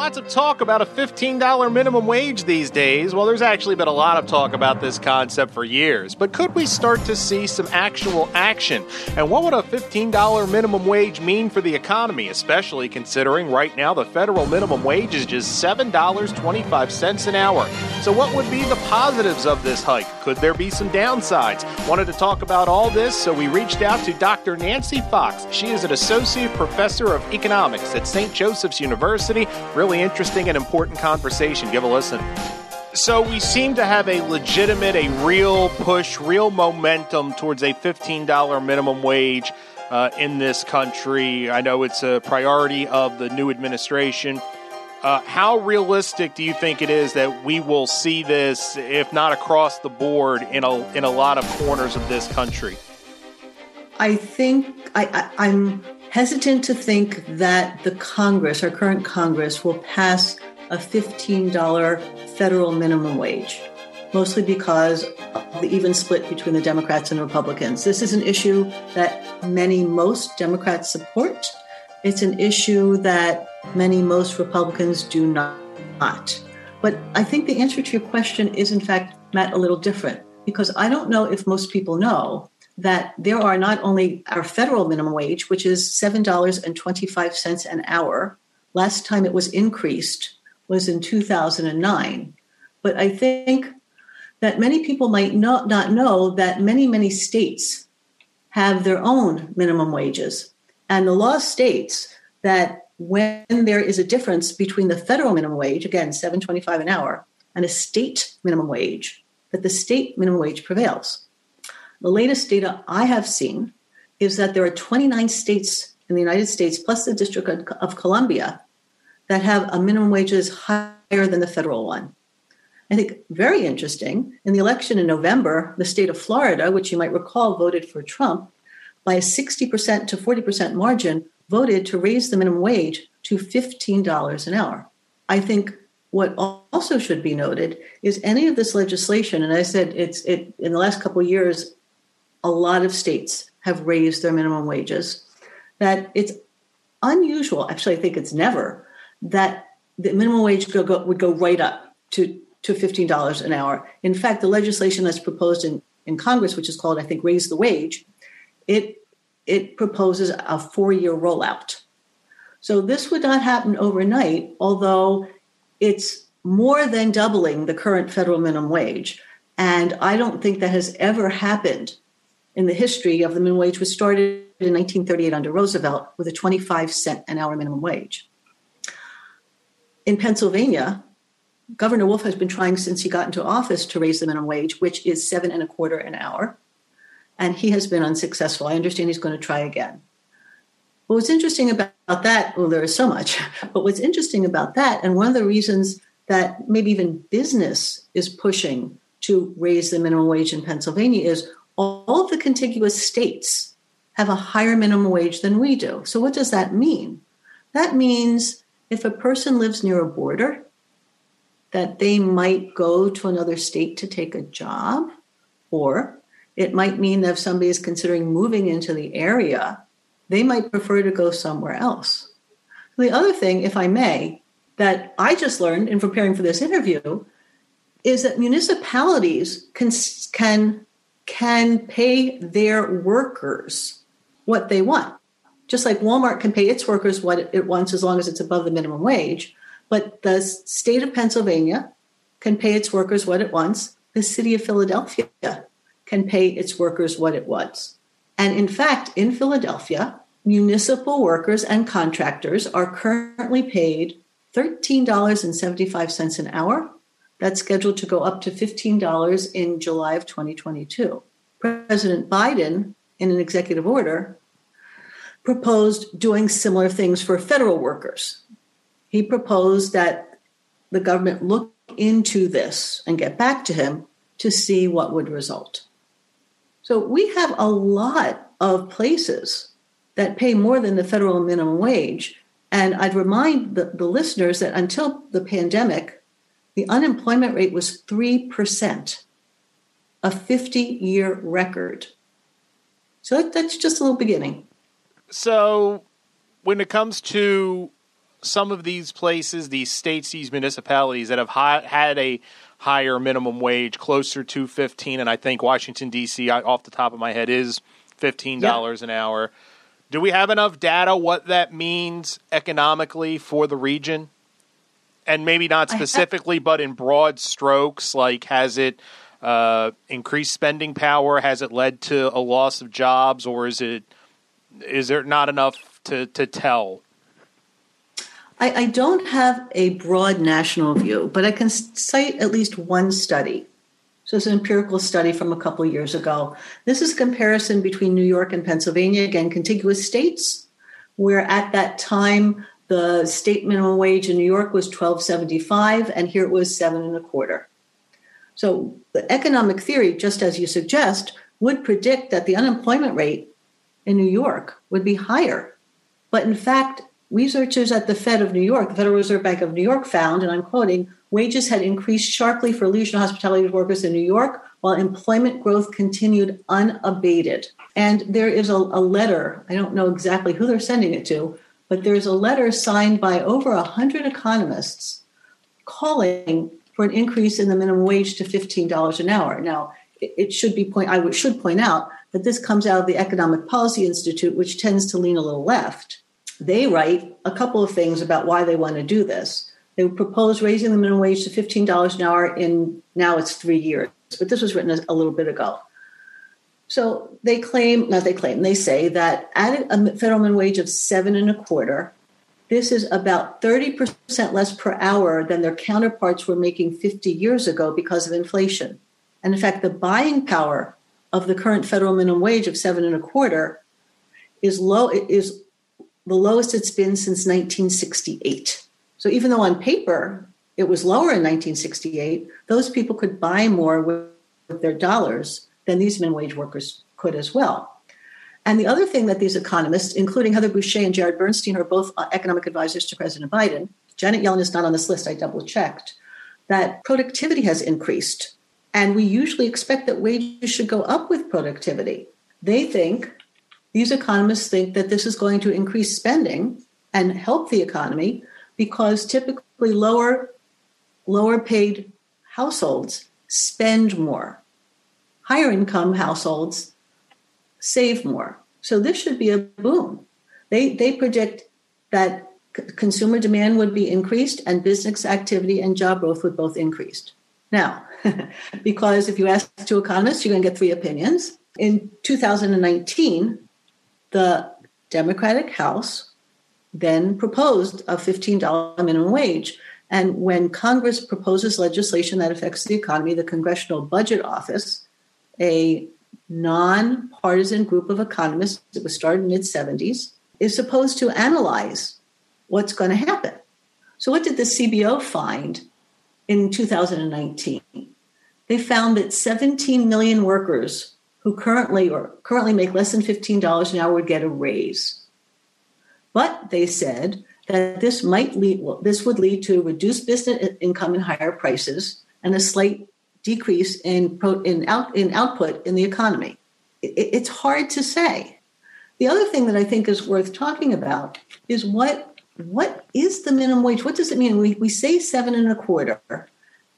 Lots of talk about a $15 minimum wage these days. Well, there's actually been a lot of talk about this concept for years. But could we start to see some actual action? And what would a $15 minimum wage mean for the economy, especially considering right now the federal minimum wage is just $7.25 an hour? So, what would be the positives of this hike? Could there be some downsides? Wanted to talk about all this, so we reached out to Dr. Nancy Fox. She is an associate professor of economics at St. Joseph's University. Really really interesting and important conversation. Give a listen. So, we seem to have a legitimate, a real push, real momentum towards a $15 minimum wage uh, in this country. I know it's a priority of the new administration. Uh, how realistic do you think it is that we will see this, if not across the board, in a, in a lot of corners of this country? I think I, I, I'm hesitant to think that the Congress, our current Congress, will pass a $15 federal minimum wage, mostly because of the even split between the Democrats and Republicans. This is an issue that many, most Democrats support. It's an issue that many, most Republicans do not. But I think the answer to your question is, in fact, Matt, a little different because I don't know if most people know that there are not only our federal minimum wage, which is $7.25 an hour. Last time it was increased was in 2009. But I think that many people might not, not know that many, many states have their own minimum wages. And the law states that when there is a difference between the federal minimum wage, again, 725 an hour, and a state minimum wage, that the state minimum wage prevails. The latest data I have seen is that there are 29 states in the United States, plus the District of Columbia, that have a minimum wages higher than the federal one. I think very interesting. In the election in November, the state of Florida, which you might recall voted for Trump, by a 60% to 40% margin, voted to raise the minimum wage to $15 an hour. I think what also should be noted is any of this legislation, and I said it's it in the last couple of years, a lot of states have raised their minimum wages, that it's unusual, actually, I think it's never, that the minimum wage go, go, would go right up to, to $15 an hour. In fact, the legislation that's proposed in, in Congress, which is called, I think, Raise the Wage, it, it proposes a four year rollout. So this would not happen overnight, although it's more than doubling the current federal minimum wage. And I don't think that has ever happened in the history of the minimum wage was started in 1938 under Roosevelt with a 25 cent an hour minimum wage. In Pennsylvania, Governor Wolf has been trying since he got into office to raise the minimum wage, which is seven and a quarter an hour. And he has been unsuccessful. I understand he's going to try again. What's interesting about that, well, there is so much, but what's interesting about that, and one of the reasons that maybe even business is pushing to raise the minimum wage in Pennsylvania is all of the contiguous states have a higher minimum wage than we do. So, what does that mean? That means if a person lives near a border, that they might go to another state to take a job, or it might mean that if somebody is considering moving into the area, they might prefer to go somewhere else. The other thing, if I may, that I just learned in preparing for this interview is that municipalities can, can can pay their workers what they want. Just like Walmart can pay its workers what it wants as long as it's above the minimum wage. But the state of Pennsylvania can pay its workers what it wants. The city of Philadelphia can pay its workers what it wants. And in fact, in Philadelphia, municipal workers and contractors are currently paid $13.75 an hour that's scheduled to go up to $15 in July of 2022. President Biden, in an executive order, proposed doing similar things for federal workers. He proposed that the government look into this and get back to him to see what would result. So we have a lot of places that pay more than the federal minimum wage. And I'd remind the, the listeners that until the pandemic, the unemployment rate was 3%, a 50 year record. So that's just a little beginning. So, when it comes to some of these places, these states, these municipalities that have hi- had a higher minimum wage, closer to 15, and I think Washington, D.C., off the top of my head, is $15 yep. an hour. Do we have enough data what that means economically for the region? And maybe not specifically, but in broad strokes, like has it uh, increased spending power? Has it led to a loss of jobs, or is it is there not enough to, to tell I, I don't have a broad national view, but I can cite at least one study. So it's an empirical study from a couple years ago. This is a comparison between New York and Pennsylvania, again, contiguous states, where at that time the state minimum wage in New York was 1275 and here it was seven and a quarter. So the economic theory, just as you suggest, would predict that the unemployment rate in New York would be higher. But in fact, Researchers at the Fed of New York, the Federal Reserve Bank of New York, found, and I'm quoting, wages had increased sharply for leisure and hospitality workers in New York, while employment growth continued unabated. And there is a, a letter, I don't know exactly who they're sending it to, but there's a letter signed by over 100 economists calling for an increase in the minimum wage to $15 an hour. Now, it should be point I should point out that this comes out of the Economic Policy Institute, which tends to lean a little left they write a couple of things about why they want to do this. They propose raising the minimum wage to $15 an hour in now it's three years, but this was written a little bit ago. So they claim, not they claim, they say that at a federal minimum wage of seven and a quarter, this is about 30% less per hour than their counterparts were making 50 years ago because of inflation. And in fact, the buying power of the current federal minimum wage of seven and a quarter is low is the lowest it's been since 1968. So even though on paper it was lower in 1968, those people could buy more with, their dollars than these minimum wage workers could as well. And the other thing that these economists, including Heather Boushey and Jared Bernstein, are both uh, economic advisors to President Biden, Janet Yellen is not on this list, I double checked, that productivity has increased. And we usually expect that wages should go up with productivity. They think these economists think that this is going to increase spending and help the economy because typically lower lower paid households spend more. Higher income households save more. So this should be a boom. They they predict that c- consumer demand would be increased and business activity and job growth would both increase. Now, because if you ask two economists, you're going to get three opinions. In 2019, the Democratic House then proposed a $15 minimum wage. And when Congress proposes legislation that affects the economy, the Congressional Budget Office, a nonpartisan group of economists that was started in the mid 70s, is supposed to analyze what's going to happen. So, what did the CBO find in 2019? They found that 17 million workers who currently or currently make less than $15 an hour would get a raise. But they said that this might lead well, this would lead to reduced business income and higher prices and a slight decrease in pro, in out in output in the economy. It, it's hard to say. The other thing that I think is worth talking about is what what is the minimum wage? What does it mean? We, we say seven and a quarter,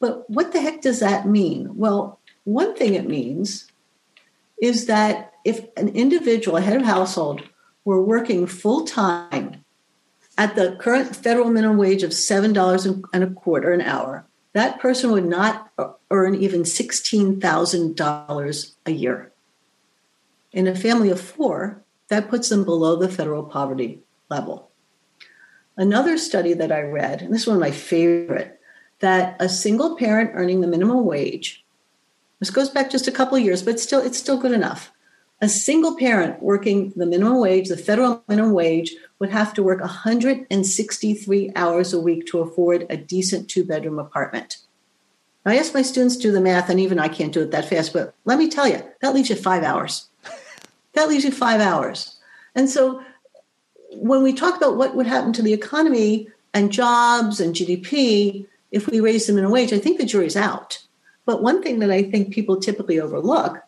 but what the heck does that mean? Well, one thing it means is that if an individual, a head of household, were working full time at the current federal minimum wage of seven dollars and a quarter an hour, that person would not uh, earn even sixteen thousand dollars a year. In a family of four, that puts them below the federal poverty level. Another study that I read, and this is one of my favorite, that a single parent earning the minimum wage this goes back just a couple of years, but still, it's still good enough. A single parent working the minimum wage, the federal minimum wage, would have to work 163 hours a week to afford a decent two bedroom apartment. Now, I ask my students to do the math, and even I can't do it that fast, but let me tell you, that leaves you five hours. that leaves you five hours. And so when we talk about what would happen to the economy and jobs and GDP, if we raise the minimum wage, I think the jury's out. But one thing that I think people typically overlook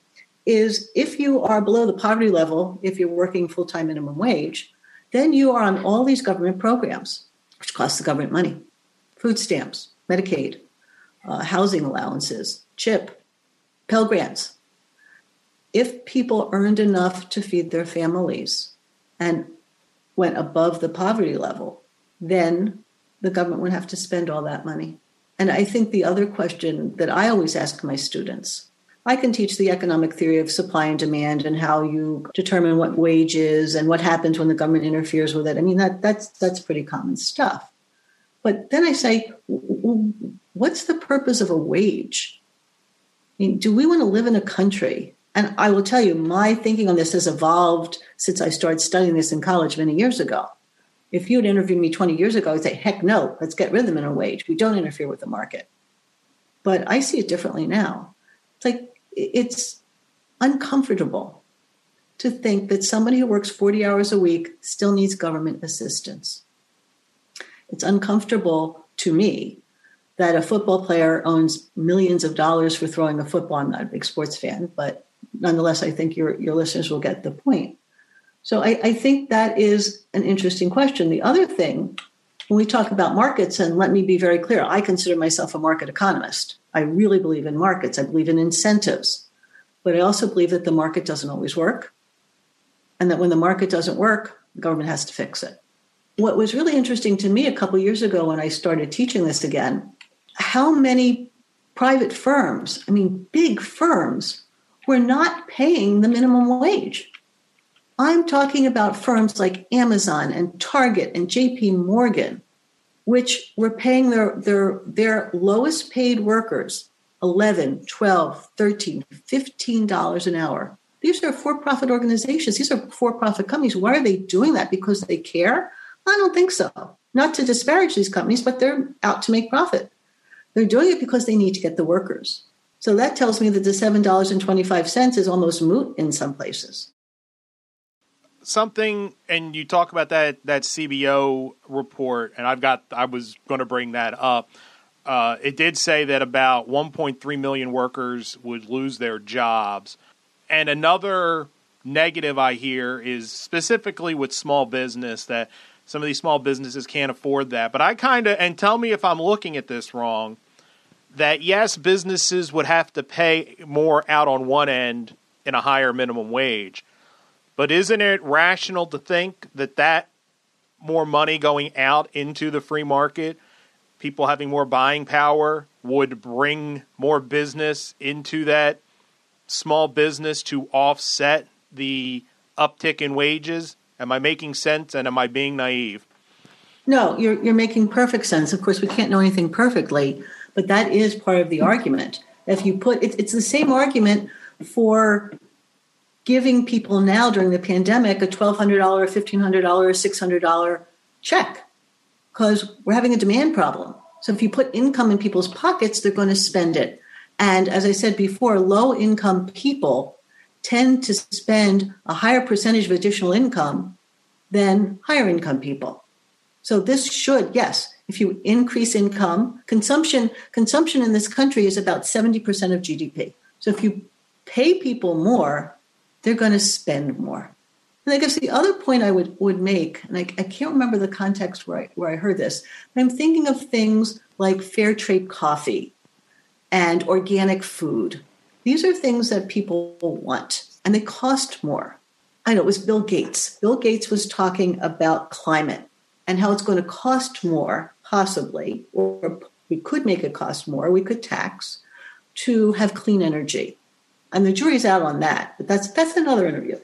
is if you are below the poverty level, if you're working full time minimum wage, then you are on all these government programs, which cost the government money food stamps, Medicaid, uh, housing allowances, CHIP, Pell Grants. If people earned enough to feed their families and went above the poverty level, then the government would have to spend all that money. And I think the other question that I always ask my students I can teach the economic theory of supply and demand and how you determine what wage is and what happens when the government interferes with it. I mean that that's that's pretty common stuff. But then I say, what's the purpose of a wage? I mean, do we want to live in a country? And I will tell you, my thinking on this has evolved since I started studying this in college many years ago. If you had interviewed me 20 years ago, I'd say, heck no, let's get rid of the minimum wage. We don't interfere with the market. But I see it differently now. It's like it's uncomfortable to think that somebody who works 40 hours a week still needs government assistance. It's uncomfortable to me that a football player owns millions of dollars for throwing a football. I'm not a big sports fan, but nonetheless, I think your, your listeners will get the point. So I, I think that is an interesting question. The other thing, when we talk about markets, and let me be very clear, I consider myself a market economist. I really believe in markets. I believe in incentives. But I also believe that the market doesn't always work. And that when the market doesn't work, the government has to fix it. What was really interesting to me a couple years ago when I started teaching this again, how many private firms, I mean, big firms, were not paying the minimum wage. I'm talking about firms like Amazon and Target and JP Morgan which were paying their, their, their lowest paid workers 11 12 13 15 dollars an hour. These are for-profit organizations. These are for-profit companies. Why are they doing that? Because they care? I don't think so. Not to disparage these companies but they're out to make profit. They're doing it because they need to get the workers. So that tells me that the $7.25 is almost moot in some places something, and you talk about that that CBO report, and I've got I was going to bring that up. Uh, it did say that about 1.3 million workers would lose their jobs, and another negative I hear is specifically with small business that some of these small businesses can't afford that. But I kind of and tell me if I'm looking at this wrong. That yes, businesses would have to pay more out on one end in a higher minimum wage but isn't it rational to think that that more money going out into the free market, people having more buying power, would bring more business into that small business to offset the uptick in wages? Am I making sense and am I being naive? No, you're, you're making perfect sense. Of course, we can't know anything perfectly, but that is part of the argument. If you put it, it's the same argument for giving people now during the pandemic a $1,200, $1,500, $600 check because we're having a demand problem. So if you put income in people's pockets, they're going to spend it. And as I said before, low income people tend to spend a higher percentage of additional income than higher income people. So this should, yes, if you increase income, consumption consumption in this country is about 70% of GDP. So if you pay people more, they're going to spend more. And I guess the other point I would, would make, and I, I can't remember the context where I, where I heard this, but I'm thinking of things like fair trade coffee and organic food. These are things that people want and they cost more. I know it was Bill Gates. Bill Gates was talking about climate and how it's going to cost more, possibly, or we could make it cost more, we could tax to have clean energy and the jury's out on that. But that's that's another interview.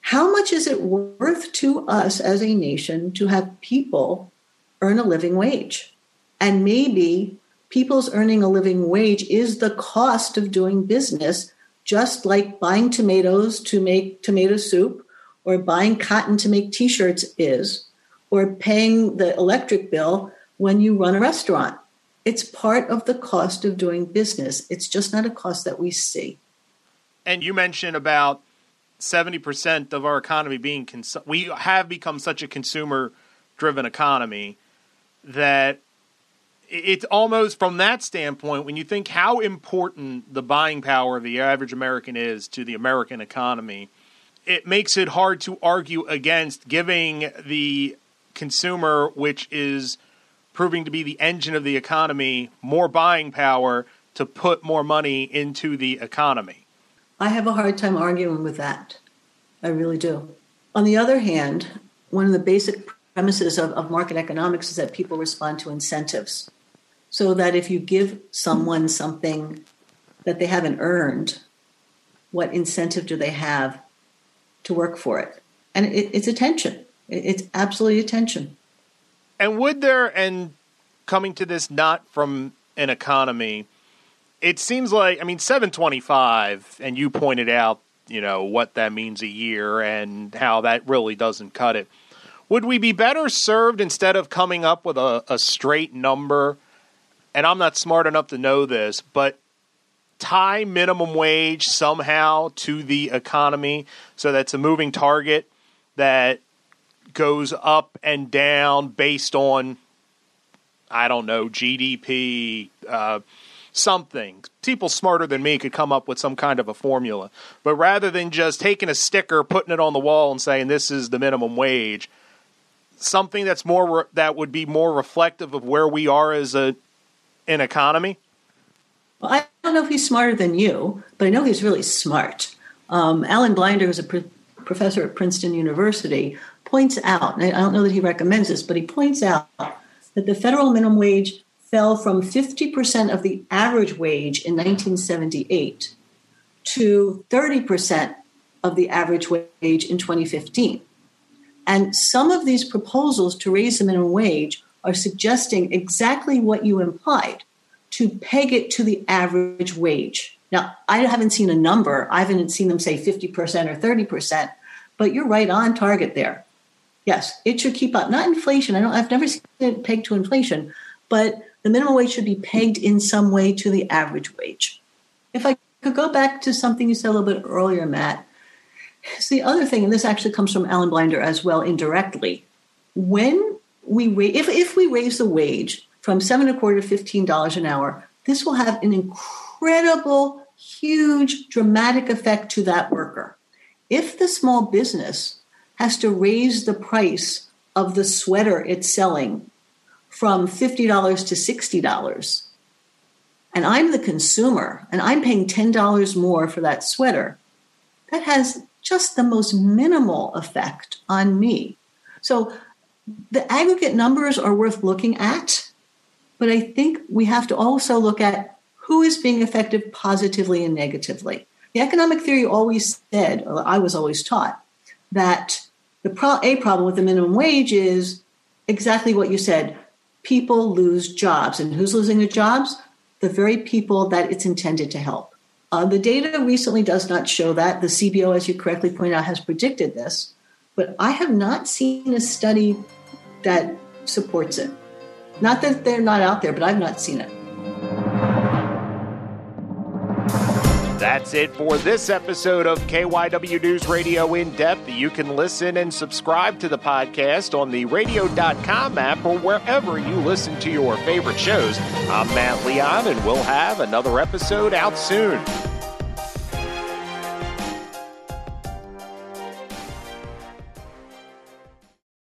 How much is it worth to us as a nation to have people earn a living wage? And maybe people's earning a living wage is the cost of doing business, just like buying tomatoes to make tomato soup or buying cotton to make t shirts is, or paying the electric bill when you run a restaurant. It's part of the cost of doing business. It's just not a cost that we see. And you mentioned about 70% of our economy being cons- we have become such a consumer driven economy that it's almost from that standpoint when you think how important the buying power of the average American is to the American economy, it makes it hard to argue against giving the consumer, which is proving to be the engine of the economy, more buying power to put more money into the economy. I have a hard time arguing with that. I really do. On the other hand, one of the basic premises of, of market economics is that people respond to incentives. So that if you give someone something that they haven't earned, what incentive do they have to work for it? And it, it's attention. It, it's absolutely attention. And would there, and coming to this not from an economy, it seems like, I mean, 725, and you pointed out, you know, what that means a year and how that really doesn't cut it. Would we be better served instead of coming up with a, a straight number? And I'm not smart enough to know this, but tie minimum wage somehow to the economy so that's a moving target that goes up and down based on I don't know GDP, uh, something. People smarter than me could come up with some kind of a formula, but rather than just taking a sticker, putting it on the wall, and saying this is the minimum wage, something that's more re- that would be more reflective of where we are as a an economy. Well, I don't know if he's smarter than you, but I know he's really smart. Um, Alan Blinder, who's a pr- professor at Princeton University, points out, I don't know that he recommends this, but he points out that the federal minimum wage fell from 50% of the average wage in 1978 to 30% of the average wage in 2015. And some of these proposals to raise the minimum wage are suggesting exactly what you implied to peg it to the average wage. Now, I haven't seen a number, I haven't seen them say 50% or 30%, but you're right on target there. Yes, it should keep up. Not inflation. I don't. I've never seen it pegged to inflation, but the minimum wage should be pegged in some way to the average wage. If I could go back to something you said a little bit earlier, Matt, it's the other thing, and this actually comes from Alan Blinder as well indirectly. When we if if we raise the wage from seven and a quarter to fifteen dollars an hour, this will have an incredible, huge, dramatic effect to that worker. If the small business has to raise the price of the sweater it's selling from $50 to $60, and I'm the consumer and I'm paying $10 more for that sweater, that has just the most minimal effect on me. So the aggregate numbers are worth looking at, but I think we have to also look at who is being affected positively and negatively. The economic theory always said, or I was always taught, that the pro- a problem with the minimum wage is exactly what you said. People lose jobs, and who's losing their jobs? The very people that it's intended to help. Uh, the data recently does not show that. The CBO, as you correctly point out, has predicted this, but I have not seen a study that supports it. Not that they're not out there, but I've not seen it. That's it for this episode of KYW News Radio In Depth. You can listen and subscribe to the podcast on the radio.com app or wherever you listen to your favorite shows. I'm Matt Leon, and we'll have another episode out soon.